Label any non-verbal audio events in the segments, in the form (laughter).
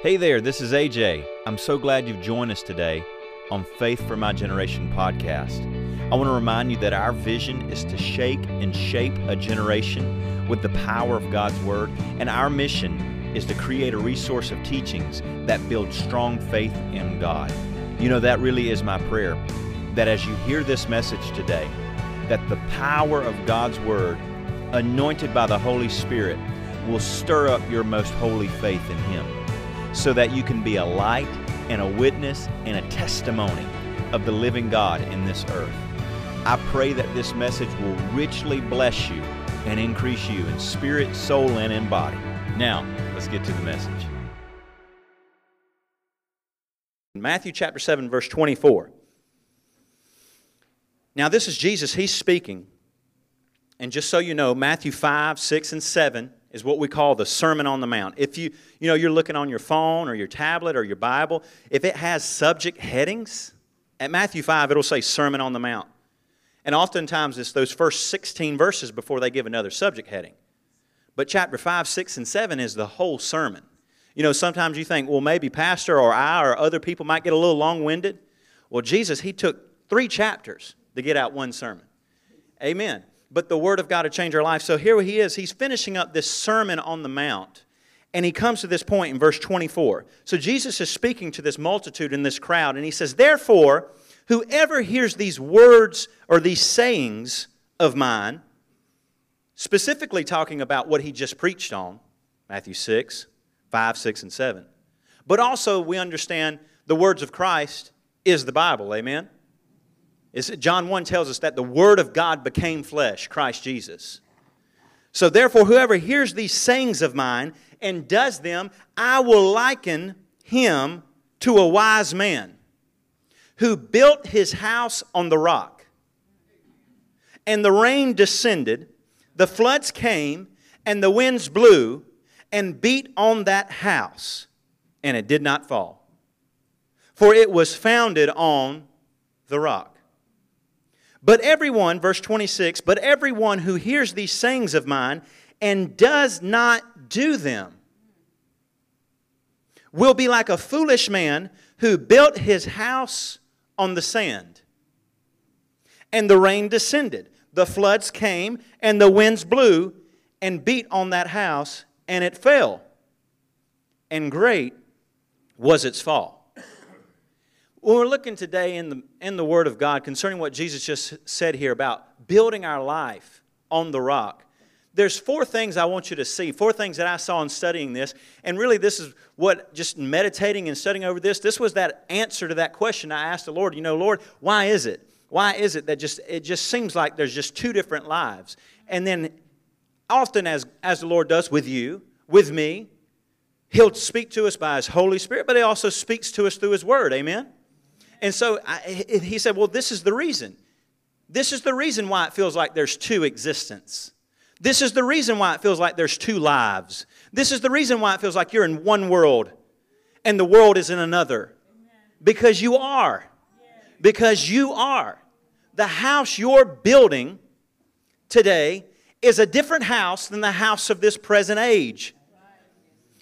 Hey there, this is AJ. I'm so glad you've joined us today on Faith for My Generation podcast. I want to remind you that our vision is to shake and shape a generation with the power of God's Word, and our mission is to create a resource of teachings that build strong faith in God. You know, that really is my prayer that as you hear this message today, that the power of God's Word, anointed by the Holy Spirit, will stir up your most holy faith in Him so that you can be a light and a witness and a testimony of the living God in this earth. I pray that this message will richly bless you and increase you in spirit, soul, and in body. Now, let's get to the message. Matthew chapter 7, verse 24. Now, this is Jesus, he's speaking. And just so you know, Matthew 5, 6, and 7 is what we call the Sermon on the Mount. If you, you know, you're looking on your phone or your tablet or your Bible, if it has subject headings, at Matthew 5, it'll say Sermon on the Mount. And oftentimes it's those first 16 verses before they give another subject heading. But chapter 5, 6, and 7 is the whole sermon. You know, sometimes you think, well, maybe Pastor or I or other people might get a little long winded. Well, Jesus, he took three chapters to get out one sermon. Amen but the Word of God to change our life. So here he is. He's finishing up this Sermon on the Mount. And he comes to this point in verse 24. So Jesus is speaking to this multitude in this crowd, and he says, Therefore, whoever hears these words or these sayings of mine, specifically talking about what he just preached on, Matthew 6, 5, 6, and 7. But also, we understand the words of Christ is the Bible. Amen? Is John 1 tells us that the Word of God became flesh, Christ Jesus. So therefore, whoever hears these sayings of mine and does them, I will liken him to a wise man who built his house on the rock. And the rain descended, the floods came, and the winds blew and beat on that house, and it did not fall. For it was founded on the rock. But everyone, verse 26, but everyone who hears these sayings of mine and does not do them will be like a foolish man who built his house on the sand. And the rain descended, the floods came, and the winds blew and beat on that house, and it fell. And great was its fall. When we're looking today in the, in the Word of God concerning what Jesus just said here about building our life on the rock, there's four things I want you to see, four things that I saw in studying this. And really, this is what just meditating and studying over this, this was that answer to that question I asked the Lord. You know, Lord, why is it? Why is it that just it just seems like there's just two different lives? And then often as as the Lord does with you, with me, He'll speak to us by His Holy Spirit, but He also speaks to us through His Word. Amen? And so I, he said, Well, this is the reason. This is the reason why it feels like there's two existence. This is the reason why it feels like there's two lives. This is the reason why it feels like you're in one world and the world is in another. Because you are. Because you are. The house you're building today is a different house than the house of this present age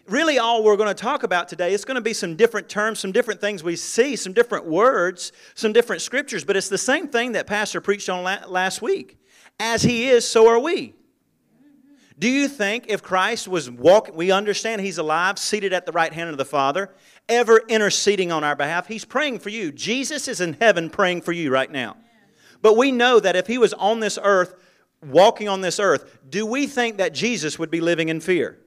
really all we're going to talk about today is going to be some different terms, some different things we see, some different words, some different scriptures, but it's the same thing that Pastor preached on last week. As he is, so are we. Do you think if Christ was walking, we understand he's alive, seated at the right hand of the Father, ever interceding on our behalf? He's praying for you. Jesus is in heaven praying for you right now. But we know that if he was on this earth, walking on this earth, do we think that Jesus would be living in fear?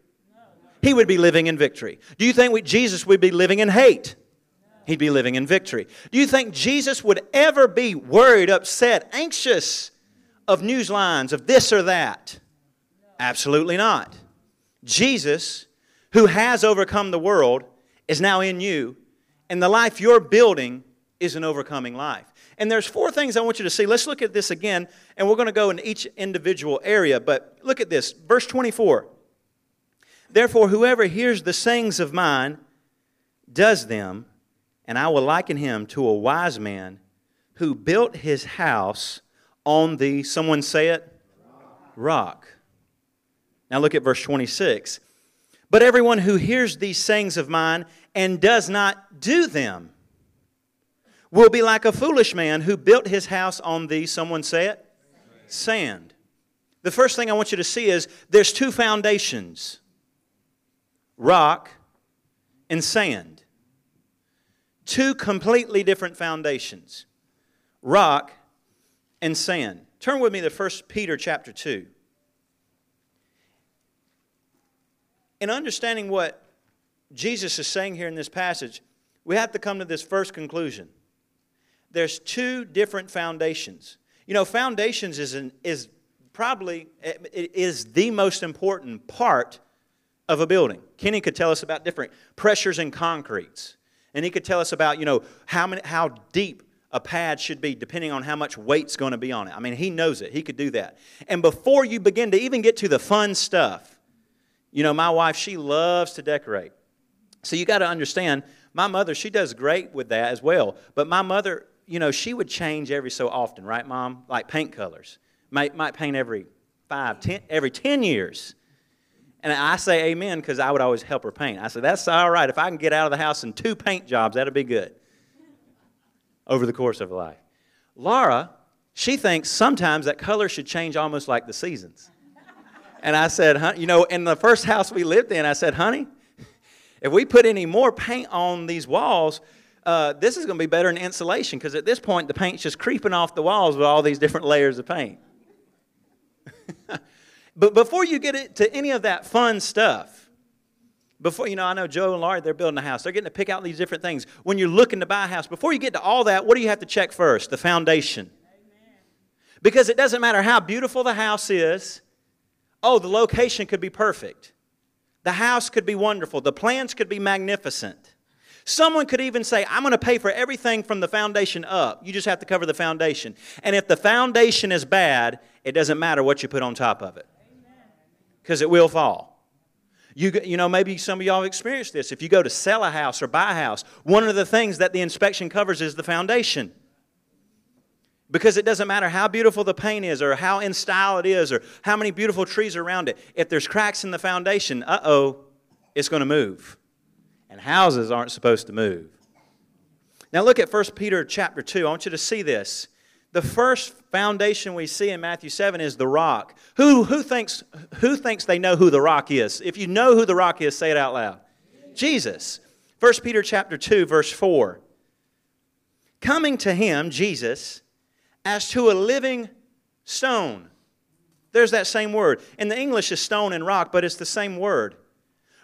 He would be living in victory. Do you think Jesus would be living in hate? He'd be living in victory. Do you think Jesus would ever be worried, upset, anxious of news lines, of this or that? Absolutely not. Jesus, who has overcome the world, is now in you, and the life you're building is an overcoming life. And there's four things I want you to see. Let's look at this again, and we're going to go in each individual area. But look at this, verse 24. Therefore, whoever hears the sayings of mine does them, and I will liken him to a wise man who built his house on the, someone say it? Rock. Rock. Now look at verse 26. But everyone who hears these sayings of mine and does not do them will be like a foolish man who built his house on the, someone say it, sand. The first thing I want you to see is there's two foundations rock and sand. Two completely different foundations rock and sand. Turn with me to 1 Peter chapter 2. In understanding what Jesus is saying here in this passage, we have to come to this first conclusion. There's two different foundations. You know, foundations is, an, is probably it is the most important part of a building. Kenny could tell us about different pressures in concretes. And he could tell us about, you know, how, many, how deep a pad should be depending on how much weight's going to be on it. I mean, he knows it. He could do that. And before you begin to even get to the fun stuff, you know, my wife, she loves to decorate. So you got to understand, my mother, she does great with that as well. But my mother, you know, she would change every so often, right, Mom? Like paint colors. Might, might paint every five, ten, every 10 years. And I say amen because I would always help her paint. I said, that's all right. If I can get out of the house in two paint jobs, that'll be good over the course of life. Laura, she thinks sometimes that color should change almost like the seasons. And I said, you know, in the first house we lived in, I said, honey, if we put any more paint on these walls, uh, this is going to be better than insulation because at this point the paint's just creeping off the walls with all these different layers of paint. (laughs) but before you get to any of that fun stuff, before you know, I know Joe and Laurie, they're building a house. They're getting to pick out these different things. When you're looking to buy a house, before you get to all that, what do you have to check first? The foundation. Because it doesn't matter how beautiful the house is, oh, the location could be perfect. The house could be wonderful. The plans could be magnificent. Someone could even say, I'm going to pay for everything from the foundation up. You just have to cover the foundation. And if the foundation is bad, it doesn't matter what you put on top of it because it will fall. You, you know, maybe some of y'all have experienced this. If you go to sell a house or buy a house, one of the things that the inspection covers is the foundation. Because it doesn't matter how beautiful the paint is, or how in style it is, or how many beautiful trees are around it. If there's cracks in the foundation, uh oh, it's going to move. And houses aren't supposed to move. Now look at 1 Peter chapter 2. I want you to see this. The first foundation we see in Matthew 7 is the rock. Who, who, thinks, who thinks they know who the rock is? If you know who the rock is, say it out loud. Jesus. 1 Peter chapter 2, verse 4. Coming to him, Jesus, as to a living stone. There's that same word. In the English is stone and rock, but it's the same word.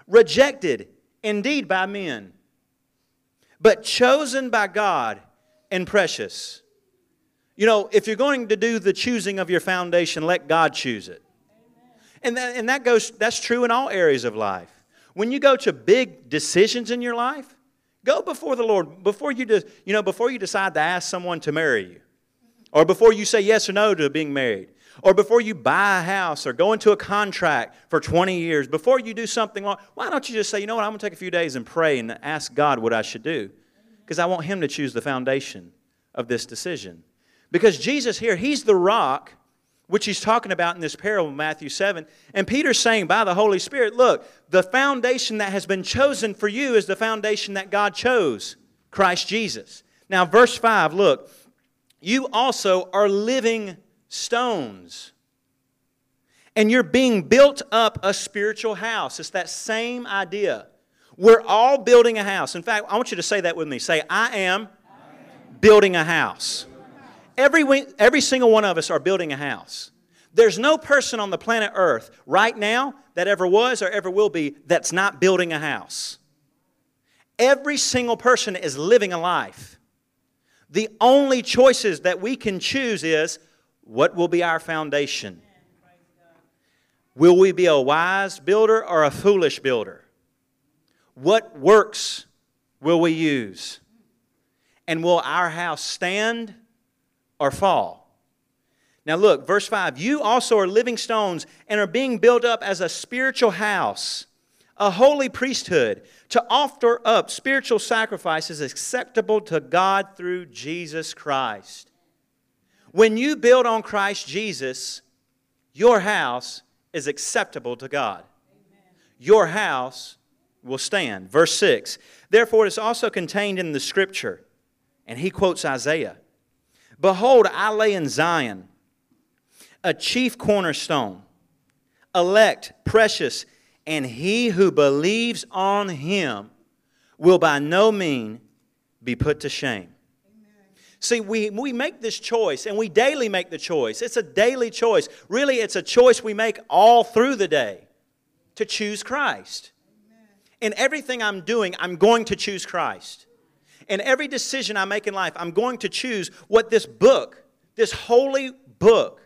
Rejected indeed by men, but chosen by God and precious. You know, if you're going to do the choosing of your foundation, let God choose it. And that, and that goes, that's true in all areas of life. When you go to big decisions in your life, go before the Lord. Before you, de- you know, before you decide to ask someone to marry you, or before you say yes or no to being married, or before you buy a house or go into a contract for 20 years, before you do something why don't you just say, you know what, I'm going to take a few days and pray and ask God what I should do? Because I want Him to choose the foundation of this decision. Because Jesus here, He's the rock, which He's talking about in this parable, Matthew 7. And Peter's saying by the Holy Spirit, look, the foundation that has been chosen for you is the foundation that God chose Christ Jesus. Now, verse 5, look you also are living stones. And you're being built up a spiritual house. It's that same idea. We're all building a house. In fact, I want you to say that with me. Say, I am, building a house. Every, every single one of us are building a house. There's no person on the planet Earth right now that ever was or ever will be that's not building a house. Every single person is living a life. The only choices that we can choose is what will be our foundation? Will we be a wise builder or a foolish builder? What works will we use? And will our house stand or fall? Now, look, verse 5 You also are living stones and are being built up as a spiritual house a holy priesthood, to offer up spiritual sacrifices acceptable to God through Jesus Christ. When you build on Christ Jesus, your house is acceptable to God. your house will stand. Verse 6 Therefore, it is also contained in the scripture, and he quotes Isaiah Behold, I lay in Zion a chief cornerstone, elect, precious, and he who believes on him will by no mean be put to shame. See, we, we make this choice and we daily make the choice. It's a daily choice. Really, it's a choice we make all through the day to choose Christ. In everything I'm doing, I'm going to choose Christ. In every decision I make in life, I'm going to choose what this book, this holy book,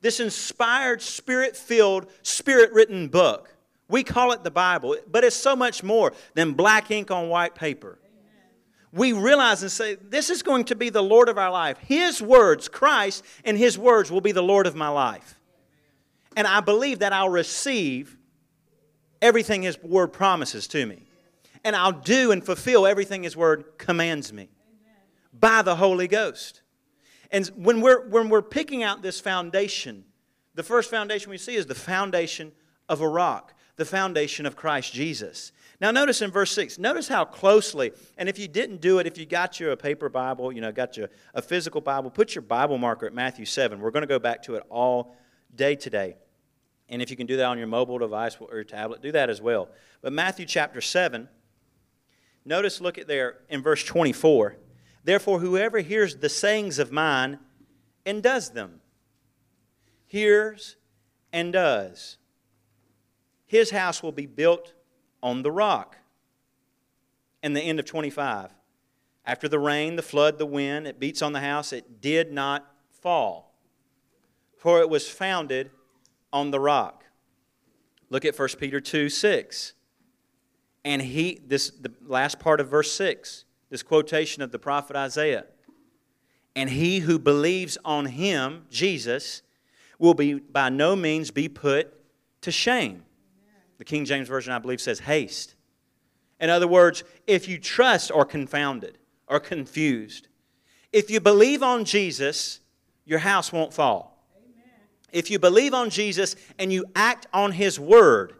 this inspired, spirit filled, spirit written book, we call it the Bible, but it's so much more than black ink on white paper we realize and say, This is going to be the Lord of our life. His words, Christ, and His words will be the Lord of my life. And I believe that I'll receive everything His word promises to me. And I'll do and fulfill everything His word commands me by the Holy Ghost. And when we're, when we're picking out this foundation, the first foundation we see is the foundation of a rock, the foundation of Christ Jesus. Now, notice in verse 6, notice how closely, and if you didn't do it, if you got you a paper Bible, you know, got you a physical Bible, put your Bible marker at Matthew 7. We're going to go back to it all day today. And if you can do that on your mobile device or your tablet, do that as well. But Matthew chapter 7, notice, look at there in verse 24. Therefore, whoever hears the sayings of mine and does them, hears and does, his house will be built on the rock. And the end of 25. After the rain, the flood, the wind, it beats on the house, it did not fall, for it was founded on the rock. Look at 1 Peter 2 6. And he, this, the last part of verse 6, this quotation of the prophet Isaiah. And he who believes on him, Jesus, will be by no means be put to shame. The King James Version, I believe, says haste. In other words, if you trust or confounded or confused, if you believe on Jesus, your house won't fall. Amen. If you believe on Jesus and you act on His Word,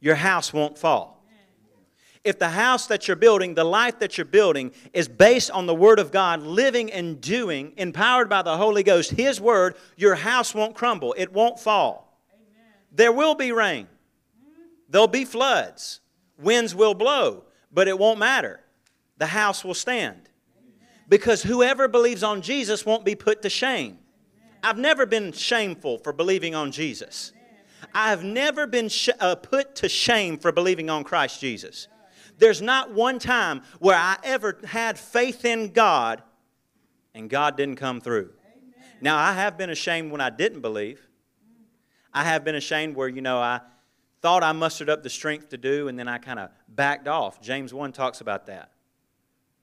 your house won't fall. If the house that you're building, the life that you're building, is based on the Word of God, living and doing, empowered by the Holy Ghost, His Word, your house won't crumble. It won't fall. Amen. There will be rain. There'll be floods. Winds will blow, but it won't matter. The house will stand. Because whoever believes on Jesus won't be put to shame. I've never been shameful for believing on Jesus. I have never been sh- uh, put to shame for believing on Christ Jesus. There's not one time where I ever had faith in God and God didn't come through. Now, I have been ashamed when I didn't believe. I have been ashamed where, you know, I thought I mustered up the strength to do, and then I kind of backed off. James 1 talks about that.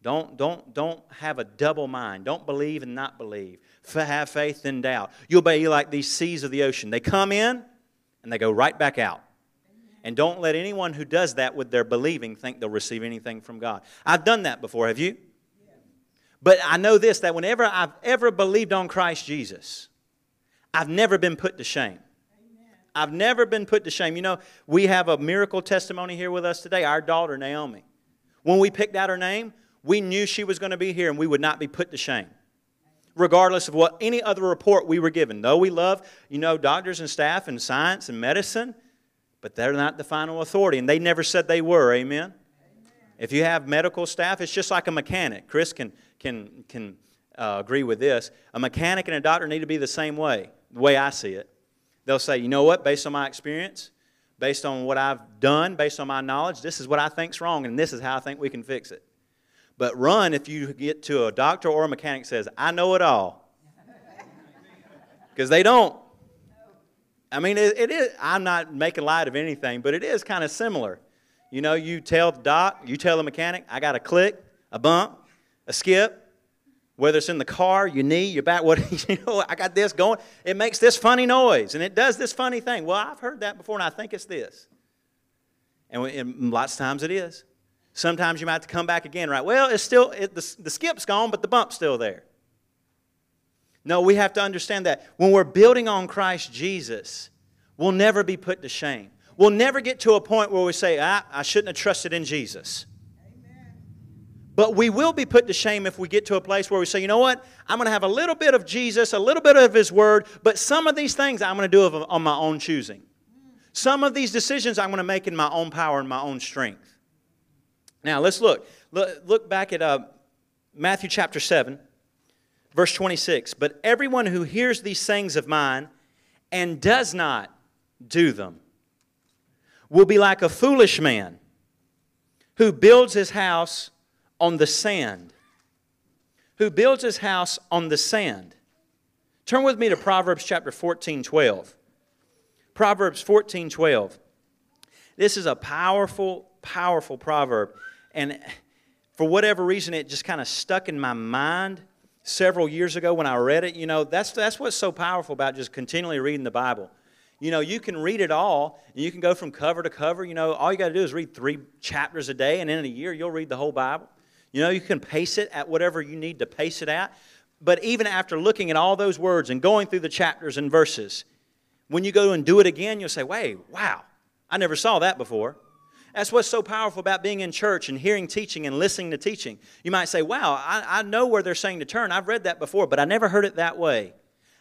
Don't, don't, don't have a double mind. Don't believe and not believe. Have faith and doubt. You'll be like these seas of the ocean. They come in and they go right back out. And don't let anyone who does that with their believing think they'll receive anything from God. I've done that before, have you? But I know this that whenever I've ever believed on Christ Jesus, I've never been put to shame. I've never been put to shame. You know, we have a miracle testimony here with us today, our daughter, Naomi. When we picked out her name, we knew she was going to be here and we would not be put to shame, regardless of what any other report we were given. Though we love, you know, doctors and staff and science and medicine, but they're not the final authority, and they never said they were. Amen? Amen. If you have medical staff, it's just like a mechanic. Chris can, can, can uh, agree with this. A mechanic and a doctor need to be the same way, the way I see it. They'll say, you know what, based on my experience, based on what I've done, based on my knowledge, this is what I think's wrong, and this is how I think we can fix it. But run if you get to a doctor or a mechanic says, I know it all. (laughs) Because they don't. I mean, it, it is, I'm not making light of anything, but it is kind of similar. You know, you tell the doc, you tell the mechanic, I got a click, a bump, a skip, whether it's in the car, your knee, your back, (laughs) what, you know, I got this going. It makes this funny noise and it does this funny thing. Well, I've heard that before and I think it's this. And, and lots of times it is. Sometimes you might have to come back again, right? Well, it's still, it, the, the skip's gone, but the bump's still there. No, we have to understand that when we're building on Christ Jesus, we'll never be put to shame. We'll never get to a point where we say, ah, I shouldn't have trusted in Jesus. But we will be put to shame if we get to a place where we say, you know what? I'm going to have a little bit of Jesus, a little bit of His Word, but some of these things I'm going to do on my own choosing. Some of these decisions I'm going to make in my own power and my own strength. Now, let's look. Look back at uh, Matthew chapter 7, verse 26. But everyone who hears these sayings of mine and does not do them will be like a foolish man who builds his house on the sand. Who builds his house on the sand. Turn with me to Proverbs chapter 14, 12. Proverbs 14, 12. This is a powerful, powerful proverb. And for whatever reason, it just kind of stuck in my mind several years ago when I read it. You know, that's, that's what's so powerful about just continually reading the Bible. You know, you can read it all, and you can go from cover to cover. You know, all you got to do is read three chapters a day, and in a year, you'll read the whole Bible. You know, you can pace it at whatever you need to pace it at. But even after looking at all those words and going through the chapters and verses, when you go and do it again, you'll say, wait, wow, I never saw that before. That's what's so powerful about being in church and hearing teaching and listening to teaching. You might say, wow, I, I know where they're saying to turn. I've read that before, but I never heard it that way.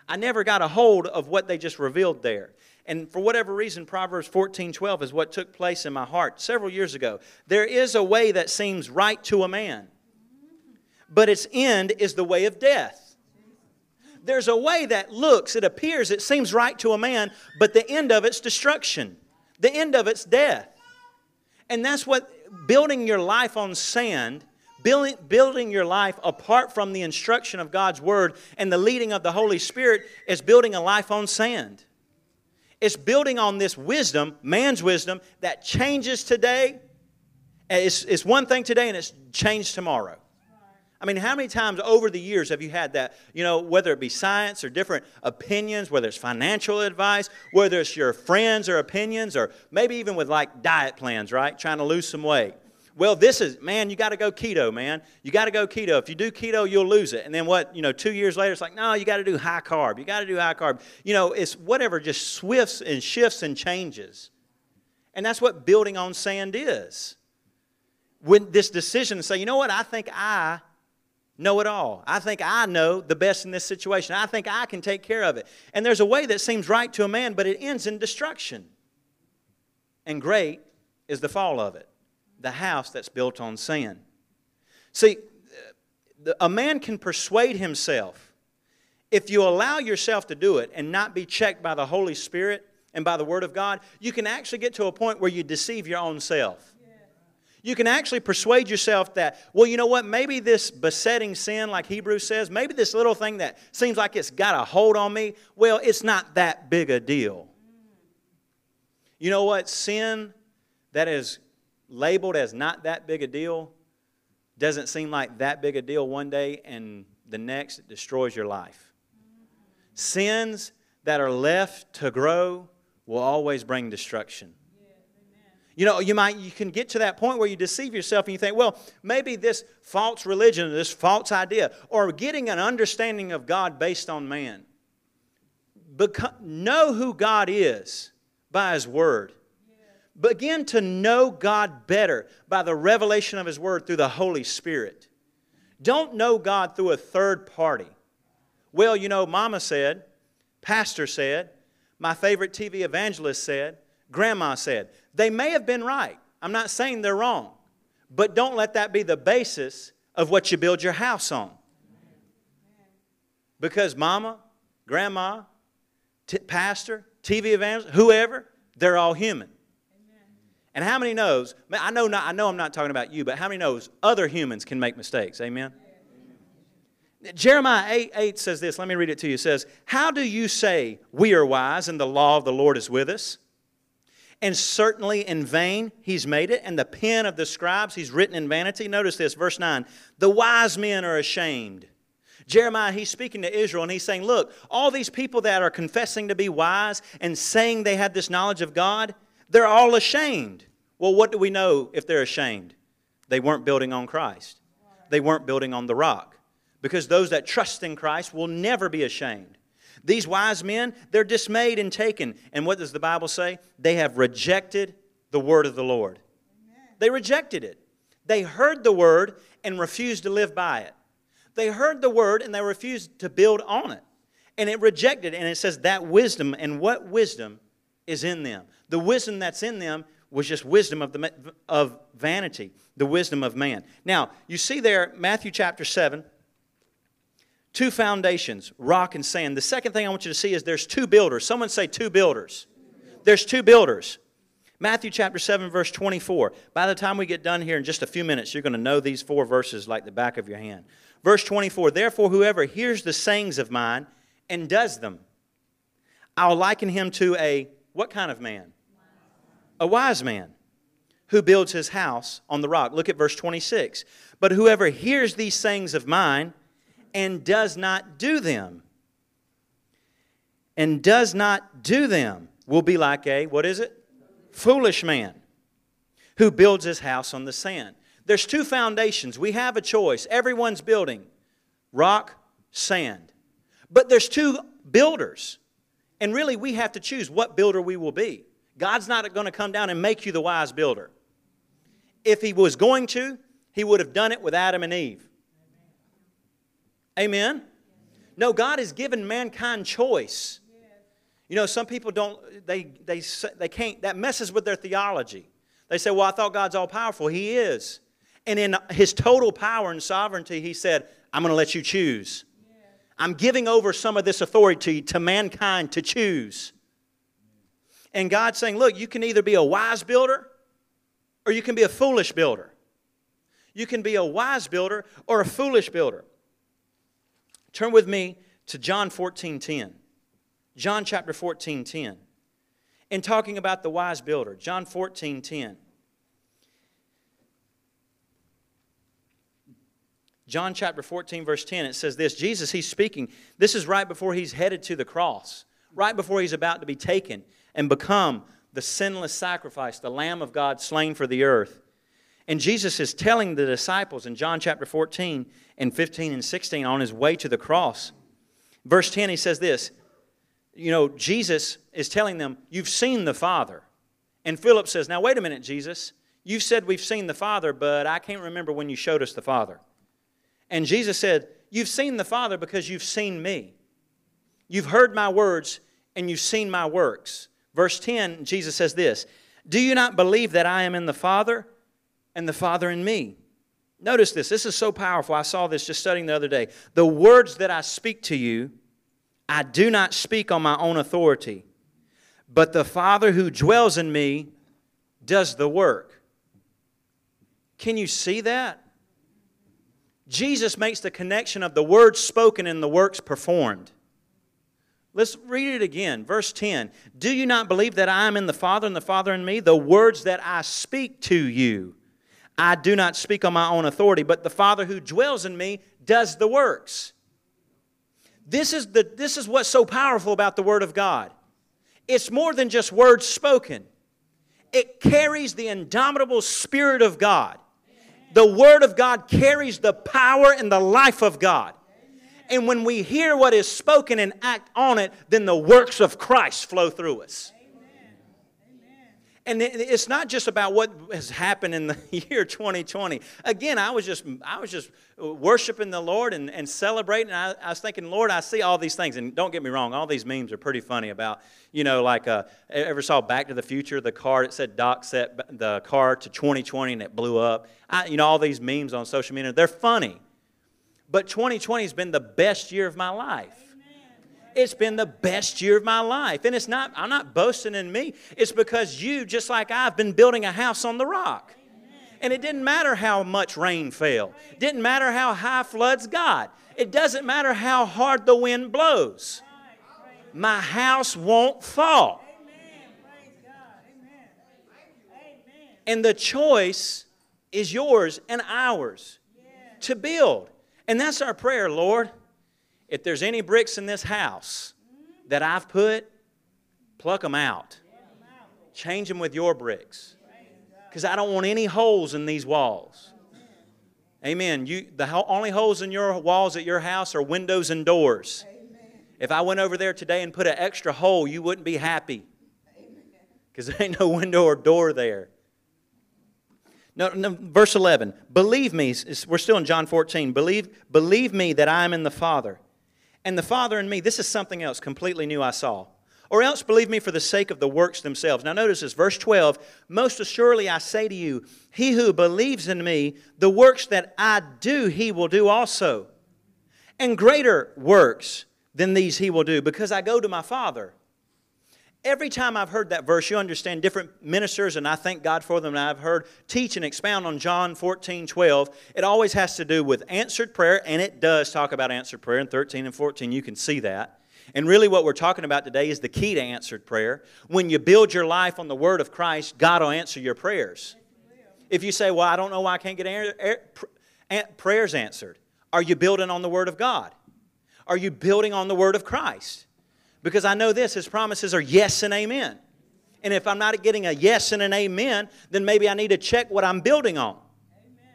I never got a hold of what they just revealed there. And for whatever reason, Proverbs 14 12 is what took place in my heart several years ago. There is a way that seems right to a man, but its end is the way of death. There's a way that looks, it appears, it seems right to a man, but the end of it's destruction. The end of it's death. And that's what building your life on sand, building, building your life apart from the instruction of God's Word and the leading of the Holy Spirit is building a life on sand. It's building on this wisdom, man's wisdom, that changes today. It's, it's one thing today and it's changed tomorrow. I mean, how many times over the years have you had that, you know, whether it be science or different opinions, whether it's financial advice, whether it's your friends or opinions, or maybe even with like diet plans, right? Trying to lose some weight. Well, this is, man, you got to go keto, man. You got to go keto. If you do keto, you'll lose it. And then what, you know, two years later, it's like, no, you got to do high carb. You got to do high carb. You know, it's whatever just swifts and shifts and changes. And that's what building on sand is. When this decision to say, you know what, I think I know it all. I think I know the best in this situation. I think I can take care of it. And there's a way that seems right to a man, but it ends in destruction. And great is the fall of it the house that's built on sin. See, a man can persuade himself. If you allow yourself to do it and not be checked by the Holy Spirit and by the Word of God, you can actually get to a point where you deceive your own self. You can actually persuade yourself that, well, you know what, maybe this besetting sin, like Hebrews says, maybe this little thing that seems like it's got a hold on me, well, it's not that big a deal. You know what? Sin that is labeled as not that big a deal doesn't seem like that big a deal one day, and the next it destroys your life. Sins that are left to grow will always bring destruction. You know, you might you can get to that point where you deceive yourself and you think, well, maybe this false religion, this false idea, or getting an understanding of God based on man. Know who God is by His Word. Begin to know God better by the revelation of His Word through the Holy Spirit. Don't know God through a third party. Well, you know, Mama said, Pastor said, my favorite TV evangelist said, Grandma said. They may have been right. I'm not saying they're wrong. But don't let that be the basis of what you build your house on. Because mama, grandma, t- pastor, TV evangelist, whoever, they're all human. And how many knows? I know not, I know I'm not talking about you, but how many knows other humans can make mistakes? Amen. Jeremiah 8, 8 says this. Let me read it to you. It says, How do you say we are wise and the law of the Lord is with us? And certainly in vain he's made it, and the pen of the scribes he's written in vanity. Notice this, verse 9 the wise men are ashamed. Jeremiah, he's speaking to Israel and he's saying, Look, all these people that are confessing to be wise and saying they have this knowledge of God, they're all ashamed. Well, what do we know if they're ashamed? They weren't building on Christ, they weren't building on the rock. Because those that trust in Christ will never be ashamed. These wise men, they're dismayed and taken. And what does the Bible say? They have rejected the word of the Lord. They rejected it. They heard the word and refused to live by it. They heard the word and they refused to build on it. And it rejected, and it says that wisdom, and what wisdom is in them? The wisdom that's in them was just wisdom of, the, of vanity, the wisdom of man. Now, you see there, Matthew chapter 7, two foundations, rock and sand. The second thing I want you to see is there's two builders. Someone say two builders. There's two builders. Matthew chapter 7, verse 24. By the time we get done here in just a few minutes, you're going to know these four verses like the back of your hand. Verse 24 Therefore, whoever hears the sayings of mine and does them, I'll liken him to a what kind of man? A wise man who builds his house on the rock. Look at verse 26. But whoever hears these sayings of mine and does not do them, and does not do them, will be like a, what is it? Foolish man who builds his house on the sand. There's two foundations. We have a choice. Everyone's building rock, sand. But there's two builders. And really, we have to choose what builder we will be. God's not going to come down and make you the wise builder. If He was going to, He would have done it with Adam and Eve. Amen? No, God has given mankind choice. You know, some people don't, they, they, they can't, that messes with their theology. They say, well, I thought God's all powerful. He is. And in his total power and sovereignty, he said, I'm going to let you choose. I'm giving over some of this authority to mankind to choose. And God's saying, look, you can either be a wise builder or you can be a foolish builder. You can be a wise builder or a foolish builder. Turn with me to John 14 10. John chapter 14 10. In talking about the wise builder, John 14 10. John chapter 14, verse 10, it says this Jesus, he's speaking. This is right before he's headed to the cross, right before he's about to be taken and become the sinless sacrifice, the Lamb of God slain for the earth. And Jesus is telling the disciples in John chapter 14 and 15 and 16 on his way to the cross. Verse 10, he says this You know, Jesus is telling them, You've seen the Father. And Philip says, Now, wait a minute, Jesus. You've said we've seen the Father, but I can't remember when you showed us the Father. And Jesus said, You've seen the Father because you've seen me. You've heard my words and you've seen my works. Verse 10, Jesus says this Do you not believe that I am in the Father and the Father in me? Notice this. This is so powerful. I saw this just studying the other day. The words that I speak to you, I do not speak on my own authority, but the Father who dwells in me does the work. Can you see that? Jesus makes the connection of the words spoken and the works performed. Let's read it again. Verse 10 Do you not believe that I am in the Father and the Father in me? The words that I speak to you, I do not speak on my own authority, but the Father who dwells in me does the works. This is, the, this is what's so powerful about the Word of God. It's more than just words spoken, it carries the indomitable Spirit of God the Word of God carries the power and the life of God. And when we hear what is spoken and act on it, then the works of Christ flow through us. And it's not just about what has happened in the (laughs) year 2020. Again, I was just I was just worshiping the Lord and, and celebrating. I, I, was thinking, Lord, I see all these things. And don't get me wrong, all these memes are pretty funny about, you know, like uh, ever saw Back to the Future, the car that said Doc set the car to 2020 and it blew up. I, you know, all these memes on social media, they're funny. But 2020 has been the best year of my life. It's been the best year of my life. And it's not, I'm not boasting in me. It's because you, just like I've been building a house on the rock. And it didn't matter how much rain fell. Didn't matter how high floods got. It doesn't matter how hard the wind blows. My house won't fall. And the choice is yours and ours to build. And that's our prayer, Lord if there's any bricks in this house that I've put, pluck them out. Change them with your bricks. Because I don't want any holes in these walls. Amen. You, the only holes in your walls at your house are windows and doors. If I went over there today and put an extra hole, you wouldn't be happy. Because there ain't no window or door there. No, no, verse 11. Believe me, we're still in John 14. Believe, believe me that I am in the Father. And the Father in me, this is something else completely new I saw. Or else believe me for the sake of the works themselves. Now notice this, verse 12. Most assuredly I say to you, he who believes in me, the works that I do, he will do also. And greater works than these he will do, because I go to my Father. Every time I've heard that verse, you understand different ministers, and I thank God for them, and I've heard teach and expound on John 14, 12. It always has to do with answered prayer, and it does talk about answered prayer in 13 and 14. You can see that. And really, what we're talking about today is the key to answered prayer. When you build your life on the Word of Christ, God will answer your prayers. If you say, Well, I don't know why I can't get prayers answered, are you building on the Word of God? Are you building on the Word of Christ? Because I know this, his promises are yes and amen. And if I'm not getting a yes and an amen, then maybe I need to check what I'm building on. Amen.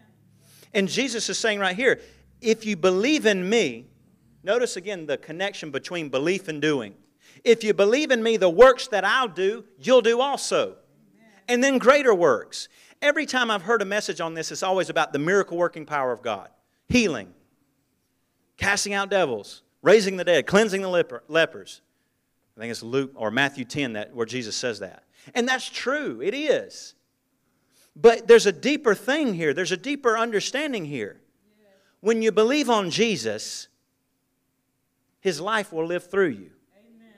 And Jesus is saying right here, if you believe in me, notice again the connection between belief and doing. If you believe in me, the works that I'll do, you'll do also. Amen. And then greater works. Every time I've heard a message on this, it's always about the miracle working power of God healing, casting out devils, raising the dead, cleansing the leper, lepers. I think it's Luke or Matthew 10 that, where Jesus says that. And that's true, it is. But there's a deeper thing here, there's a deeper understanding here. When you believe on Jesus, his life will live through you. Amen.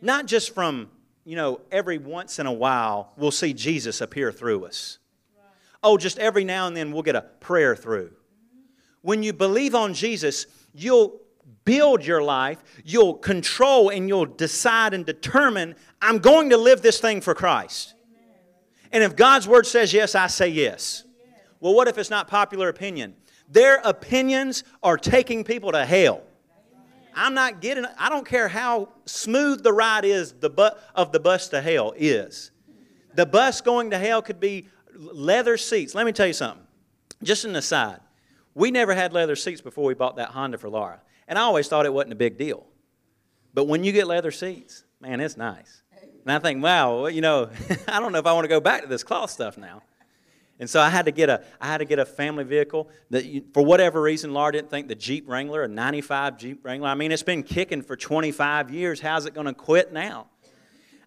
Not just from, you know, every once in a while we'll see Jesus appear through us. Oh, just every now and then we'll get a prayer through. When you believe on Jesus, you'll build your life, you'll control and you'll decide and determine, I'm going to live this thing for Christ. And if God's word says yes, I say yes. Well, what if it's not popular opinion? Their opinions are taking people to hell. I'm not getting, I don't care how smooth the ride is the bu- of the bus to hell is. The bus going to hell could be leather seats. Let me tell you something. Just an aside. We never had leather seats before we bought that Honda for Laura. And I always thought it wasn't a big deal. But when you get leather seats, man, it's nice. And I think, wow, you know, (laughs) I don't know if I want to go back to this cloth stuff now. And so I had to get a, I had to get a family vehicle that, you, for whatever reason, Laura didn't think the Jeep Wrangler, a '95 Jeep Wrangler. I mean, it's been kicking for 25 years. How's it going to quit now?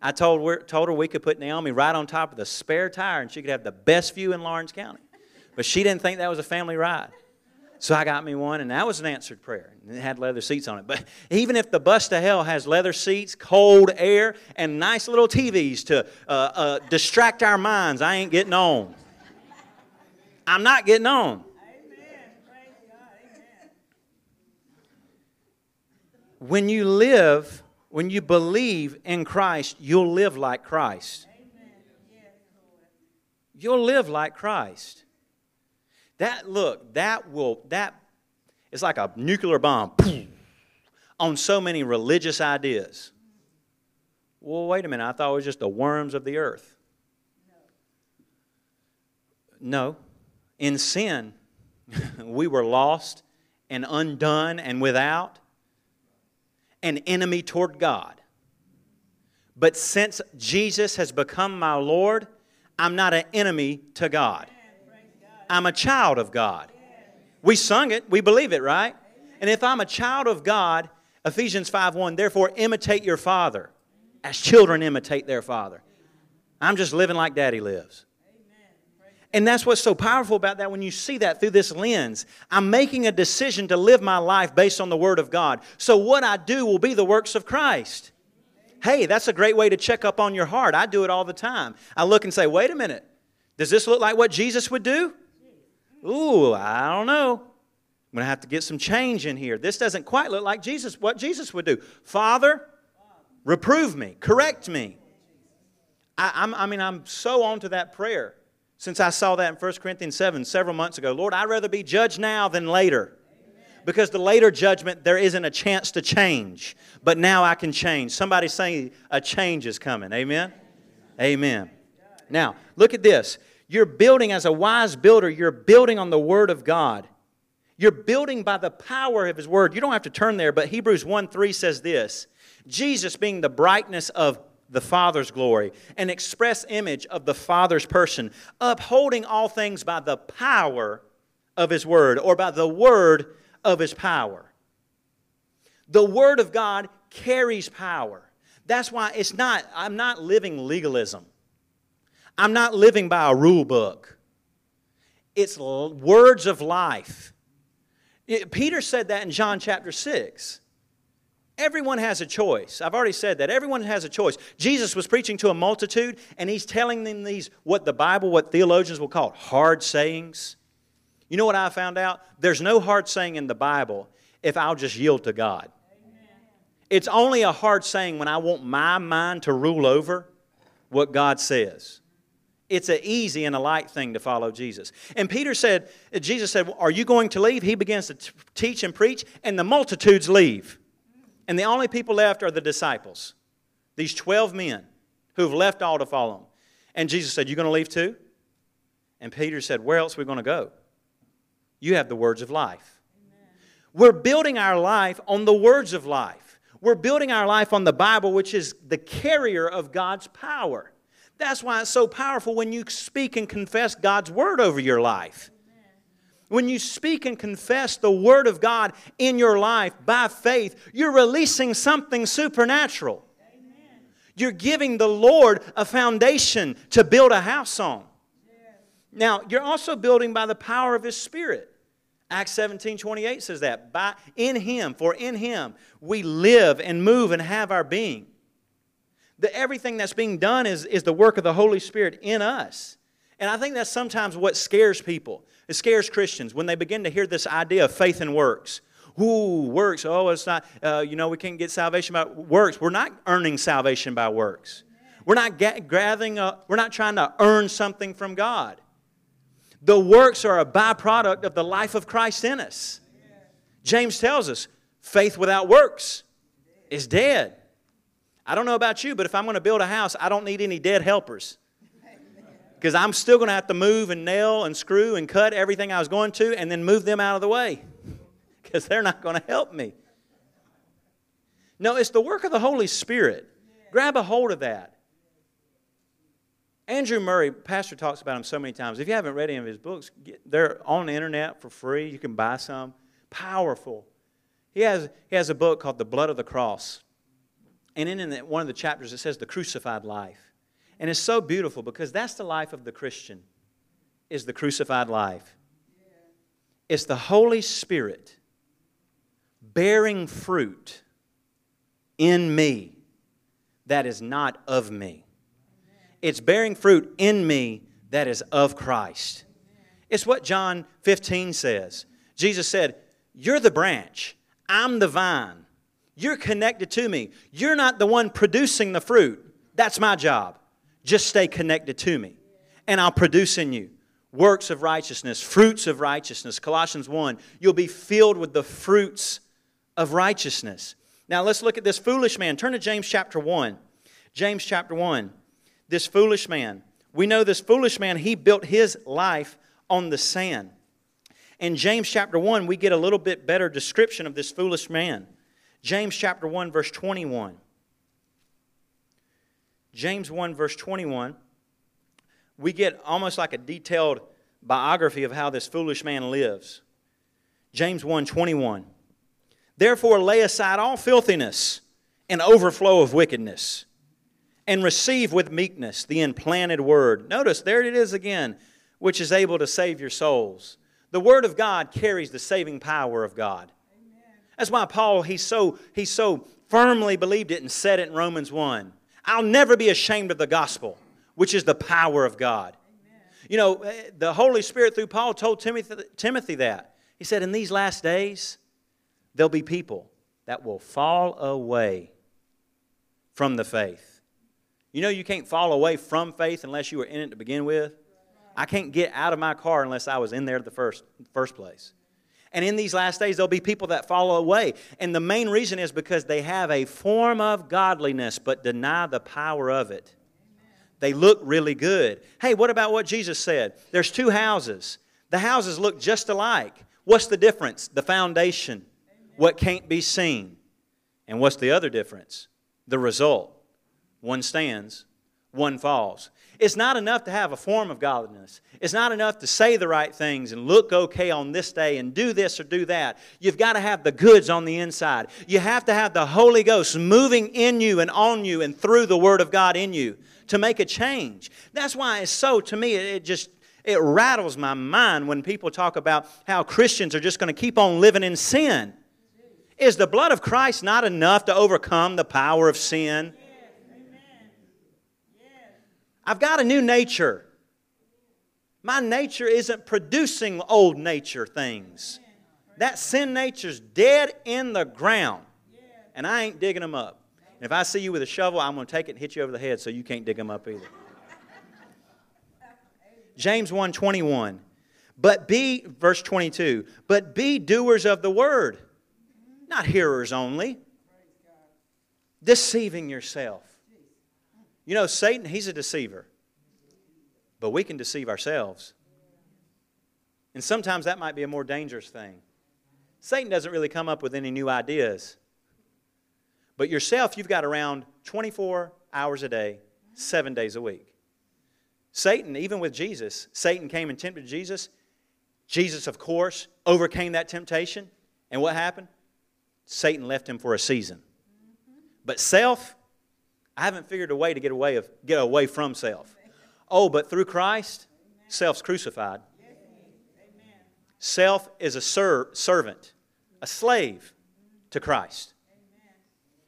I told, told her we could put Naomi right on top of the spare tire, and she could have the best view in Lawrence County. But she didn't think that was a family ride. So I got me one, and that was an answered prayer. And It had leather seats on it. But even if the bus to hell has leather seats, cold air, and nice little TVs to uh, uh, distract our minds, I ain't getting on. I'm not getting on. When you live, when you believe in Christ, you'll live like Christ. You'll live like Christ. That look, that will that is like a nuclear bomb on so many religious ideas. Well, wait a minute. I thought it was just the worms of the earth. No. In sin, (laughs) we were lost and undone and without an enemy toward God. But since Jesus has become my Lord, I'm not an enemy to God. I'm a child of God. We sung it, we believe it, right? And if I'm a child of God, Ephesians 5:1, therefore imitate your father as children imitate their father. I'm just living like daddy lives. And that's what's so powerful about that when you see that through this lens. I'm making a decision to live my life based on the Word of God. So what I do will be the works of Christ. Hey, that's a great way to check up on your heart. I do it all the time. I look and say, wait a minute, does this look like what Jesus would do? Ooh, I don't know. I'm going to have to get some change in here. This doesn't quite look like Jesus, what Jesus would do. Father, reprove me, correct me. I, I mean, I'm so on to that prayer since I saw that in 1 Corinthians 7 several months ago. Lord, I'd rather be judged now than later. Because the later judgment, there isn't a chance to change. But now I can change. Somebody saying a change is coming. Amen? Amen. Now, look at this. You're building as a wise builder, you're building on the Word of God. You're building by the power of His Word. You don't have to turn there, but Hebrews 1 3 says this Jesus being the brightness of the Father's glory, an express image of the Father's person, upholding all things by the power of His Word, or by the Word of His power. The Word of God carries power. That's why it's not, I'm not living legalism. I'm not living by a rule book. It's words of life. Peter said that in John chapter 6. Everyone has a choice. I've already said that. Everyone has a choice. Jesus was preaching to a multitude, and he's telling them these, what the Bible, what theologians will call hard sayings. You know what I found out? There's no hard saying in the Bible if I'll just yield to God. Amen. It's only a hard saying when I want my mind to rule over what God says. It's an easy and a light thing to follow Jesus. And Peter said, Jesus said, Are you going to leave? He begins to t- teach and preach, and the multitudes leave. And the only people left are the disciples, these 12 men who've left all to follow him. And Jesus said, "You're going to leave too? And Peter said, Where else are we going to go? You have the words of life. Amen. We're building our life on the words of life. We're building our life on the Bible, which is the carrier of God's power. That's why it's so powerful when you speak and confess God's word over your life. When you speak and confess the Word of God in your life by faith, you're releasing something supernatural. Amen. You're giving the Lord a foundation to build a house on. Now, you're also building by the power of His Spirit. Acts 17 28 says that. By, in Him, for in Him, we live and move and have our being. The, everything that's being done is, is the work of the Holy Spirit in us. And I think that's sometimes what scares people. It scares Christians when they begin to hear this idea of faith and works. Ooh, works. Oh, it's not, uh, you know, we can't get salvation by works. We're not earning salvation by works. We're not gathering, a, we're not trying to earn something from God. The works are a byproduct of the life of Christ in us. James tells us faith without works is dead. I don't know about you, but if I'm going to build a house, I don't need any dead helpers because I'm still going to have to move and nail and screw and cut everything I was going to and then move them out of the way (laughs) because they're not going to help me. No, it's the work of the Holy Spirit. Grab a hold of that. Andrew Murray, pastor talks about him so many times. If you haven't read any of his books, they're on the internet for free. You can buy some. Powerful. He has, he has a book called The Blood of the Cross. And in, in one of the chapters, it says the crucified life. And it's so beautiful because that's the life of the Christian, is the crucified life. It's the Holy Spirit bearing fruit in me that is not of me. It's bearing fruit in me that is of Christ. It's what John 15 says. Jesus said, You're the branch, I'm the vine. You're connected to me. You're not the one producing the fruit. That's my job. Just stay connected to me, and I'll produce in you works of righteousness, fruits of righteousness. Colossians 1, you'll be filled with the fruits of righteousness. Now let's look at this foolish man. Turn to James chapter 1. James chapter 1. This foolish man. We know this foolish man, he built his life on the sand. In James chapter 1, we get a little bit better description of this foolish man. James chapter 1, verse 21. James 1, verse 21, we get almost like a detailed biography of how this foolish man lives. James 1, 21. Therefore, lay aside all filthiness and overflow of wickedness, and receive with meekness the implanted word. Notice, there it is again, which is able to save your souls. The word of God carries the saving power of God. That's why Paul, he so, he so firmly believed it and said it in Romans 1. I'll never be ashamed of the gospel, which is the power of God. Amen. You know, eh, the Holy Spirit through Paul told Timothy, Timothy that. He said, In these last days, there'll be people that will fall away from the faith. You know, you can't fall away from faith unless you were in it to begin with. I can't get out of my car unless I was in there the first, first place. And in these last days, there'll be people that fall away. And the main reason is because they have a form of godliness but deny the power of it. They look really good. Hey, what about what Jesus said? There's two houses. The houses look just alike. What's the difference? The foundation, what can't be seen. And what's the other difference? The result. One stands, one falls. It's not enough to have a form of godliness. It's not enough to say the right things and look okay on this day and do this or do that. You've got to have the goods on the inside. You have to have the Holy Ghost moving in you and on you and through the Word of God in you to make a change. That's why it's so, to me, it just it rattles my mind when people talk about how Christians are just going to keep on living in sin. Is the blood of Christ not enough to overcome the power of sin? I've got a new nature. My nature isn't producing old nature things. That sin nature's dead in the ground, and I ain't digging them up. And if I see you with a shovel, I'm going to take it and hit you over the head so you can't dig them up either. James 1:21. But be verse 22. But be doers of the word, not hearers only, deceiving yourself. You know, Satan, he's a deceiver. But we can deceive ourselves. And sometimes that might be a more dangerous thing. Satan doesn't really come up with any new ideas. But yourself, you've got around 24 hours a day, seven days a week. Satan, even with Jesus, Satan came and tempted Jesus. Jesus, of course, overcame that temptation. And what happened? Satan left him for a season. But self, I haven't figured a way to get away, of, get away from self. Oh, but through Christ, self's crucified. Self is a ser- servant, a slave to Christ.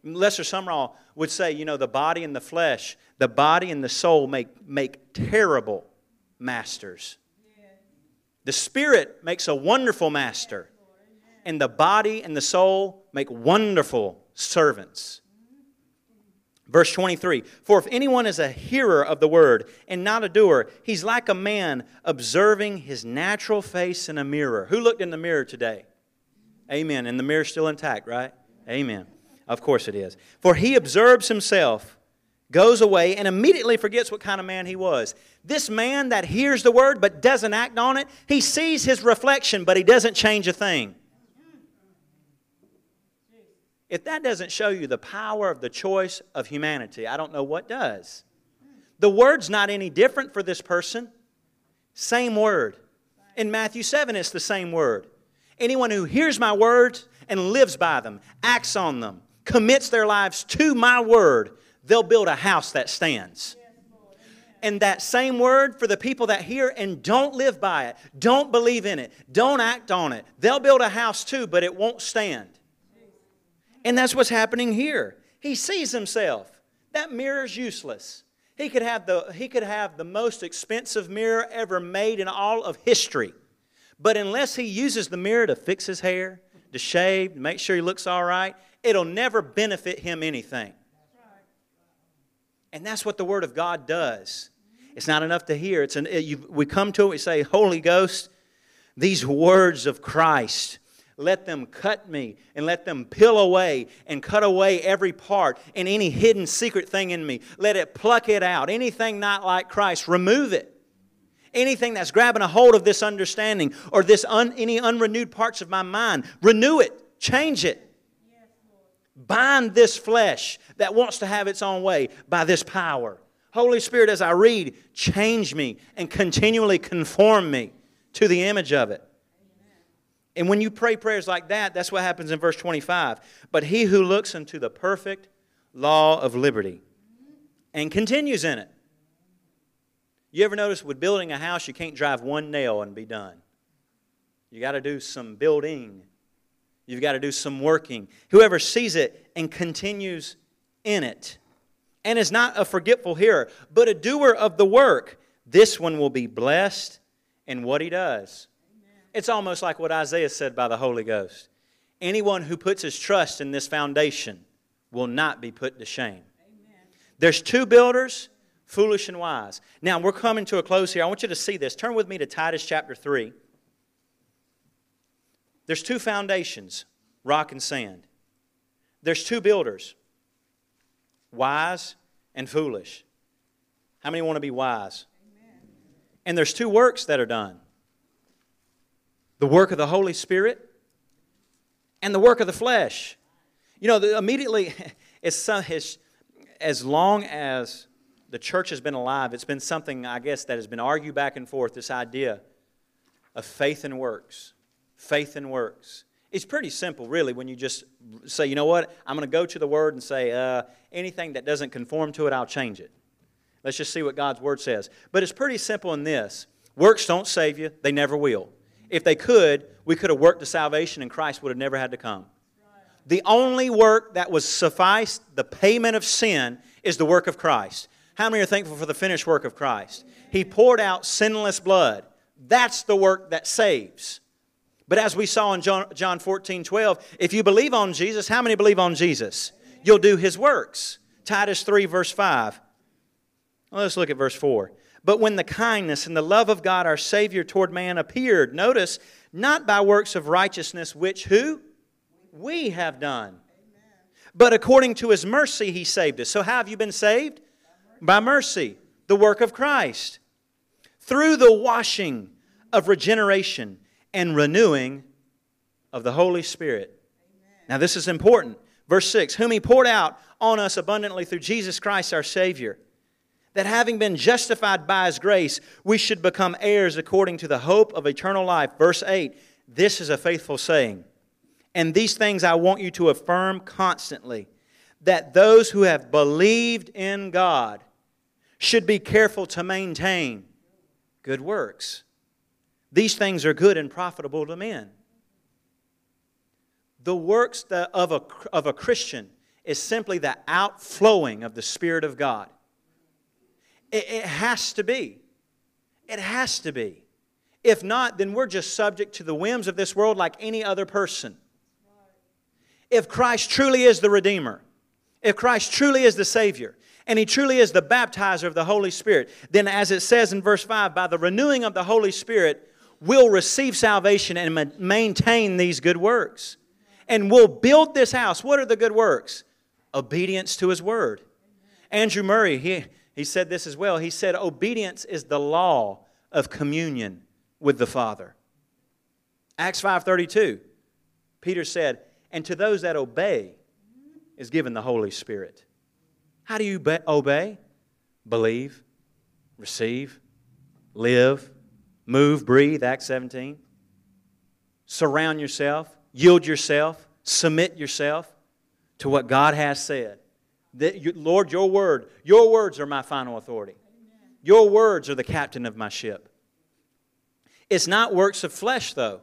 Lester Sumrall would say, you know, the body and the flesh, the body and the soul make, make terrible masters. The spirit makes a wonderful master, and the body and the soul make wonderful servants. Verse 23 For if anyone is a hearer of the word and not a doer, he's like a man observing his natural face in a mirror. Who looked in the mirror today? Amen. And the mirror's still intact, right? Amen. Of course it is. For he observes himself, goes away, and immediately forgets what kind of man he was. This man that hears the word but doesn't act on it, he sees his reflection, but he doesn't change a thing. If that doesn't show you the power of the choice of humanity, I don't know what does. The word's not any different for this person. Same word. In Matthew 7, it's the same word. Anyone who hears my words and lives by them, acts on them, commits their lives to my word, they'll build a house that stands. And that same word for the people that hear and don't live by it, don't believe in it, don't act on it, they'll build a house too, but it won't stand. And that's what's happening here. He sees himself. That mirror's useless. He could have the, he could have the most expensive mirror ever made in all of history. But unless he uses the mirror to fix his hair, to shave, to make sure he looks all right, it'll never benefit him anything. And that's what the Word of God does. It's not enough to hear. It's an, it, we come to it, we say, Holy Ghost, these words of Christ, let them cut me and let them peel away and cut away every part and any hidden secret thing in me. Let it pluck it out. Anything not like Christ, remove it. Anything that's grabbing a hold of this understanding or this un, any unrenewed parts of my mind, renew it, change it. Bind this flesh that wants to have its own way by this power. Holy Spirit, as I read, change me and continually conform me to the image of it. And when you pray prayers like that, that's what happens in verse 25. But he who looks into the perfect law of liberty and continues in it. You ever notice with building a house, you can't drive one nail and be done? You got to do some building You've got to do some working. Whoever sees it and continues in it, and is not a forgetful hearer, but a doer of the work, this one will be blessed in what he does. It's almost like what Isaiah said by the Holy Ghost. Anyone who puts his trust in this foundation will not be put to shame. Amen. There's two builders, foolish and wise. Now, we're coming to a close here. I want you to see this. Turn with me to Titus chapter 3. There's two foundations rock and sand. There's two builders wise and foolish. How many want to be wise? Amen. And there's two works that are done. The work of the Holy Spirit and the work of the flesh. You know, the, immediately, (laughs) as long as the church has been alive, it's been something, I guess, that has been argued back and forth this idea of faith and works. Faith and works. It's pretty simple, really, when you just say, you know what, I'm going to go to the Word and say, uh, anything that doesn't conform to it, I'll change it. Let's just see what God's Word says. But it's pretty simple in this works don't save you, they never will. If they could, we could have worked to salvation and Christ would have never had to come. The only work that was sufficed, the payment of sin, is the work of Christ. How many are thankful for the finished work of Christ? He poured out sinless blood. That's the work that saves. But as we saw in John, John 14, 12, if you believe on Jesus, how many believe on Jesus? You'll do his works. Titus 3, verse 5. Well, let's look at verse 4. But when the kindness and the love of God our Savior toward man appeared, notice, not by works of righteousness, which who? We have done. But according to his mercy, he saved us. So, how have you been saved? By mercy, the work of Christ. Through the washing of regeneration and renewing of the Holy Spirit. Now, this is important. Verse 6 Whom he poured out on us abundantly through Jesus Christ our Savior that having been justified by his grace, we should become heirs according to the hope of eternal life. Verse 8 This is a faithful saying. And these things I want you to affirm constantly that those who have believed in God should be careful to maintain good works. These things are good and profitable to men. The works of a, of a Christian is simply the outflowing of the Spirit of God. It, it has to be. It has to be. If not, then we're just subject to the whims of this world like any other person. If Christ truly is the Redeemer, if Christ truly is the Savior, and He truly is the baptizer of the Holy Spirit, then as it says in verse 5, by the renewing of the Holy Spirit, we'll receive salvation and maintain these good works. And we'll build this house. What are the good works? Obedience to His Word. Andrew Murray, he, he said this as well. He said, Obedience is the law of communion with the Father. Acts 5:32. Peter said, "And to those that obey is given the Holy Spirit." How do you be- obey? Believe, receive, live, move, breathe, Acts 17. Surround yourself, yield yourself, submit yourself to what God has said. That you, Lord, your word, your words are my final authority. Amen. Your words are the captain of my ship. It's not works of flesh, though.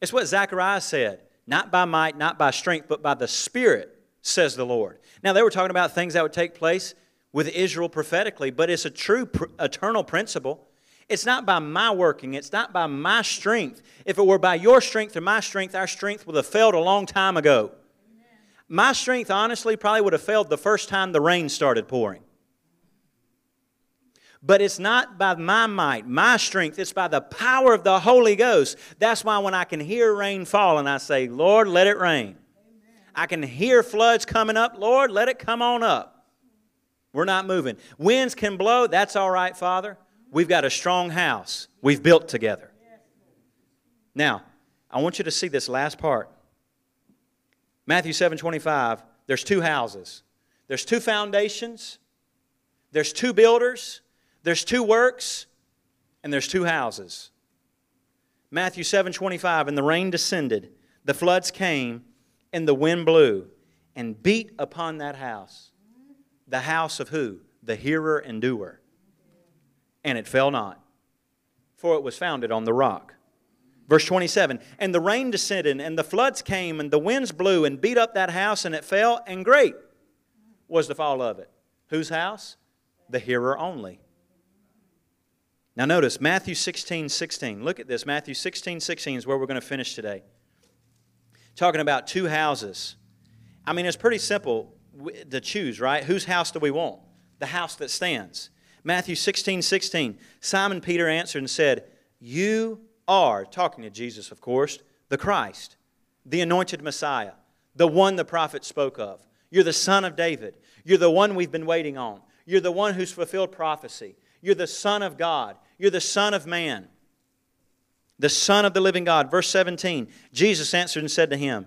It's what Zechariah said not by might, not by strength, but by the Spirit, says the Lord. Now, they were talking about things that would take place with Israel prophetically, but it's a true pr- eternal principle. It's not by my working, it's not by my strength. If it were by your strength or my strength, our strength would have failed a long time ago. My strength, honestly, probably would have failed the first time the rain started pouring. But it's not by my might, my strength, it's by the power of the Holy Ghost. That's why when I can hear rain fall and I say, Lord, let it rain. Amen. I can hear floods coming up, Lord, let it come on up. We're not moving. Winds can blow, that's all right, Father. We've got a strong house we've built together. Now, I want you to see this last part. Matthew 7 25, there's two houses. There's two foundations, there's two builders, there's two works, and there's two houses. Matthew 7 25, and the rain descended, the floods came, and the wind blew, and beat upon that house. The house of who? The hearer and doer. And it fell not, for it was founded on the rock. Verse 27 And the rain descended, and the floods came, and the winds blew and beat up that house, and it fell, and great was the fall of it. Whose house? The hearer only. Now notice Matthew 16, 16. Look at this. Matthew 16, 16 is where we're going to finish today. Talking about two houses. I mean, it's pretty simple to choose, right? Whose house do we want? The house that stands. Matthew 16, 16. Simon Peter answered and said, You are, talking to Jesus, of course, the Christ, the anointed Messiah, the one the prophet spoke of. You're the son of David. You're the one we've been waiting on. You're the one who's fulfilled prophecy. You're the son of God. You're the son of man. the Son of the living God. Verse 17 Jesus answered and said to him,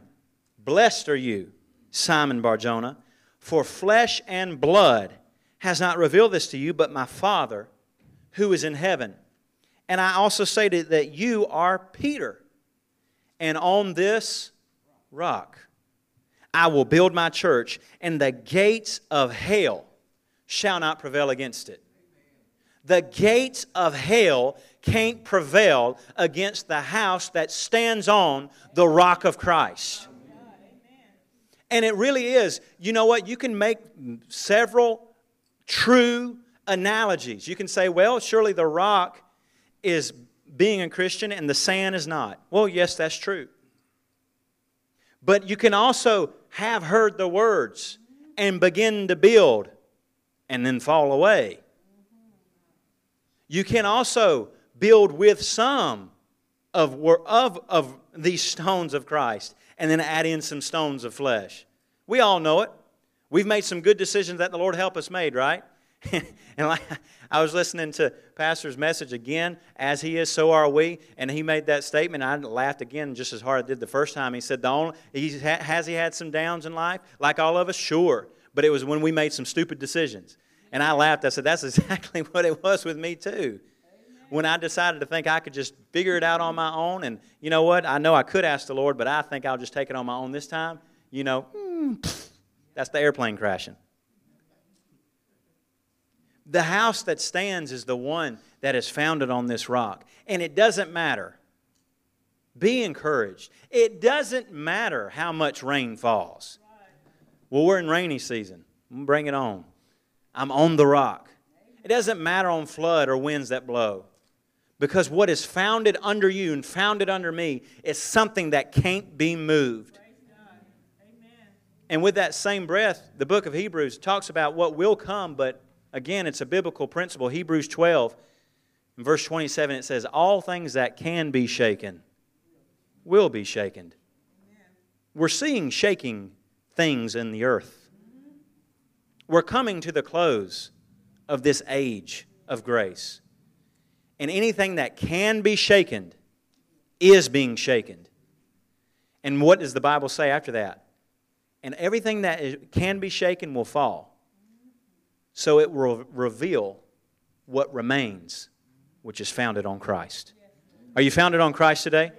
Blessed are you, Simon Barjona, for flesh and blood has not revealed this to you, but my Father who is in heaven. And I also say to, that you are Peter, and on this rock I will build my church, and the gates of hell shall not prevail against it. The gates of hell can't prevail against the house that stands on the rock of Christ. And it really is. You know what? You can make several true analogies. You can say, well, surely the rock is being a Christian and the sand is not. Well, yes, that's true. But you can also have heard the words and begin to build and then fall away. You can also build with some of, of, of these stones of Christ and then add in some stones of flesh. We all know it. We've made some good decisions that the Lord help us made, right? (laughs) and like, I was listening to Pastor's message again, as he is, so are we. And he made that statement. I laughed again just as hard as I did the first time. He said, the only, Has he had some downs in life? Like all of us? Sure. But it was when we made some stupid decisions. And I laughed. I said, That's (laughs) exactly what it was with me, too. When I decided to think I could just figure it out on my own, and you know what? I know I could ask the Lord, but I think I'll just take it on my own this time. You know, mm, that's the airplane crashing. The house that stands is the one that is founded on this rock. And it doesn't matter. Be encouraged. It doesn't matter how much rain falls. Well, we're in rainy season. Bring it on. I'm on the rock. It doesn't matter on flood or winds that blow. Because what is founded under you and founded under me is something that can't be moved. And with that same breath, the book of Hebrews talks about what will come, but again, it's a biblical principle. Hebrews 12, in verse 27, it says, All things that can be shaken will be shaken. We're seeing shaking things in the earth. We're coming to the close of this age of grace. And anything that can be shaken is being shaken. And what does the Bible say after that? and everything that can be shaken will fall. So it will reveal what remains, which is founded on Christ. Are you founded on Christ today?